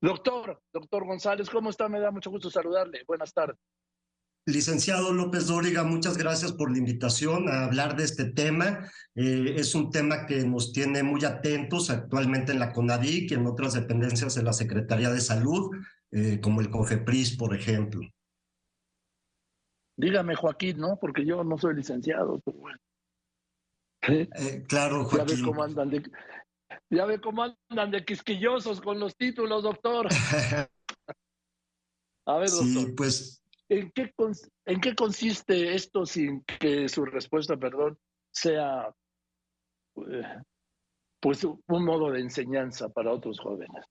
Doctor, doctor González, ¿cómo está? Me da mucho gusto saludarle. Buenas tardes. Licenciado López Dóriga, muchas gracias por la invitación a hablar de este tema. Eh, es un tema que nos tiene muy atentos actualmente en la CONADIC y en otras dependencias de la Secretaría de Salud, eh, como el COFEPRIS, por ejemplo. Dígame, Joaquín, ¿no? Porque yo no soy licenciado. Eh, claro, Joaquín. Ya ve cómo andan de, ya ve cómo andan de quisquillosos con los títulos, doctor. A ver, doctor. Sí, pues ¿En qué, ¿En qué consiste esto sin que su respuesta, perdón, sea eh, pues un modo de enseñanza para otros jóvenes?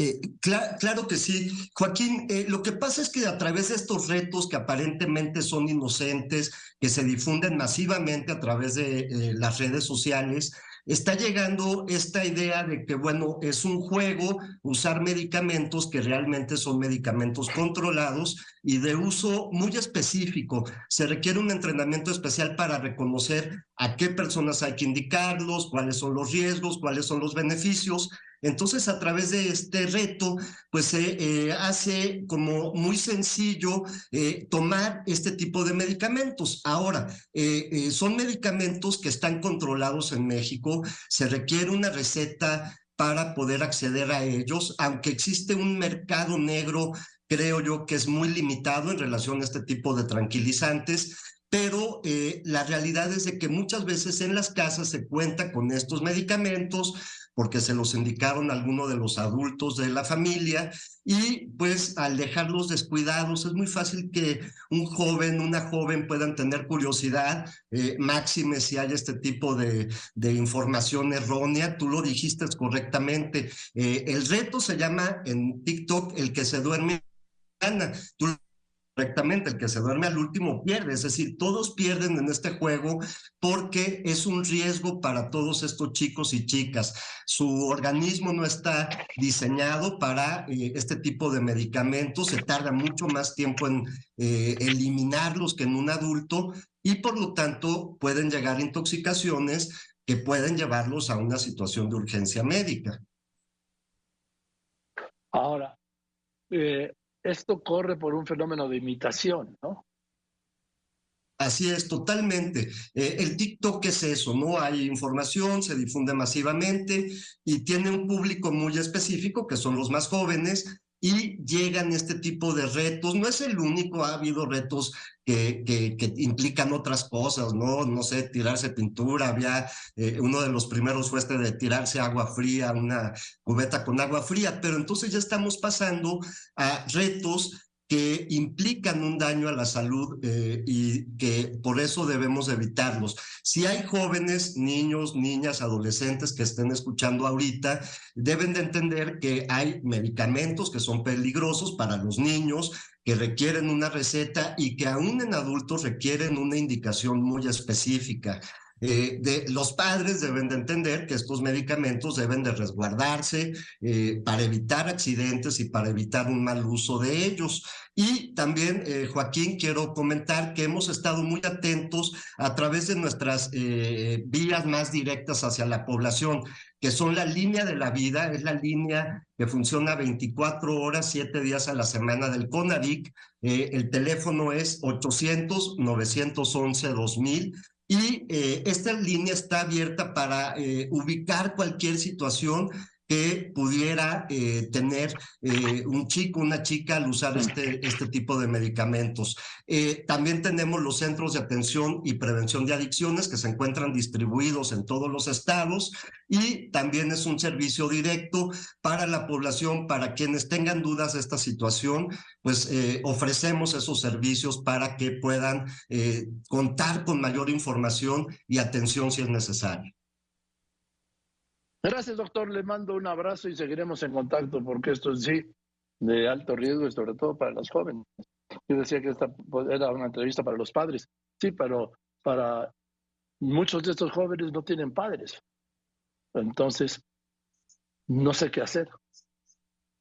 Eh, claro que sí. Joaquín, eh, lo que pasa es que a través de estos retos que aparentemente son inocentes, que se difunden masivamente a través de las redes sociales, está llegando esta idea de que, bueno, es un juego usar medicamentos que realmente son medicamentos controlados y de uso muy específico. Se requiere un entrenamiento especial para reconocer a qué personas hay que indicarlos, cuáles son los riesgos, cuáles son los beneficios. Entonces, a través de este reto, pues se eh, hace como muy sencillo eh, tomar este tipo de medicamentos. Ahora, eh, son medicamentos que están controlados en México, se requiere una receta para poder acceder a ellos, aunque existe un mercado negro, creo yo que es muy limitado en relación a este tipo de tranquilizantes, pero la realidad es de que muchas veces en las casas se cuenta con estos medicamentos, porque se los indicaron algunos de los adultos de la familia y pues al dejarlos descuidados es muy fácil que un joven, una joven puedan tener curiosidad, eh, máxime si hay este tipo de, información errónea. Tú lo dijiste correctamente. Eh, el reto se llama en TikTok el que se duerme. Tú correctamente, el que se duerme al último pierde, es decir, todos pierden en este juego porque es un riesgo para todos estos chicos y chicas. Su organismo no está diseñado para eh, este tipo de medicamentos, se tarda mucho más tiempo en eh, eliminarlos que en un adulto y por lo tanto pueden llegar intoxicaciones que pueden llevarlos a una situación de urgencia médica. Ahora, eh, esto corre por un fenómeno de imitación, ¿no? Así es, totalmente. Eh, el TikTok es eso, ¿no? Hay información, se difunde masivamente y tiene un público muy específico, que son los más jóvenes, y llegan este tipo de retos. No es el único, ha habido retos que, implican otras cosas, ¿no? No sé, tirarse pintura, había, eh, uno de los primeros fue este de tirarse agua fría, una cubeta con agua fría, pero entonces ya estamos pasando a retos que implican un daño a la salud eh, y que por eso debemos evitarlos. Si hay jóvenes, niños, niñas, adolescentes que estén escuchando ahorita, deben de entender que hay medicamentos que son peligrosos para los niños, que requieren una receta y que aún en adultos requieren una indicación muy específica. Eh, de, los padres deben de entender que estos medicamentos deben de resguardarse eh, para evitar accidentes y para evitar un mal uso de ellos. Y también, eh, Joaquín, quiero comentar que hemos estado muy atentos a través de nuestras vías más directas hacia la población, que son la línea de la vida, es la línea que funciona 24 horas, 7 días a la semana del CONADIC. el teléfono es 800-911-2000 y eh, esta línea está abierta para eh, ubicar cualquier situación que pudiera eh, tener eh, un chico, una chica al usar este, este tipo de medicamentos. Eh, también tenemos los centros de atención y prevención de adicciones que se encuentran distribuidos en todos los estados y también es un servicio directo para la población, para quienes tengan dudas de esta situación, pues ofrecemos esos servicios para que puedan contar con mayor información y atención si es necesario. Gracias, doctor. Le mando un abrazo y seguiremos en contacto porque esto es sí de alto riesgo y sobre todo para los jóvenes. Yo decía que esta era una entrevista para los padres, sí, pero para muchos de estos jóvenes no tienen padres. Entonces, no sé qué hacer.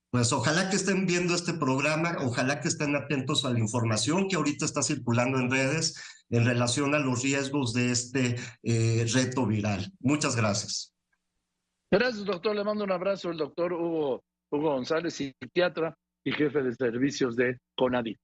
Pues ojalá que estén viendo este programa, ojalá que estén atentos a la información que ahorita está circulando en redes en relación a los riesgos de este eh, reto viral. Muchas gracias. Gracias, doctor. Le mando un abrazo. El doctor Hugo Hugo González, psiquiatra y jefe de servicios de CONADI.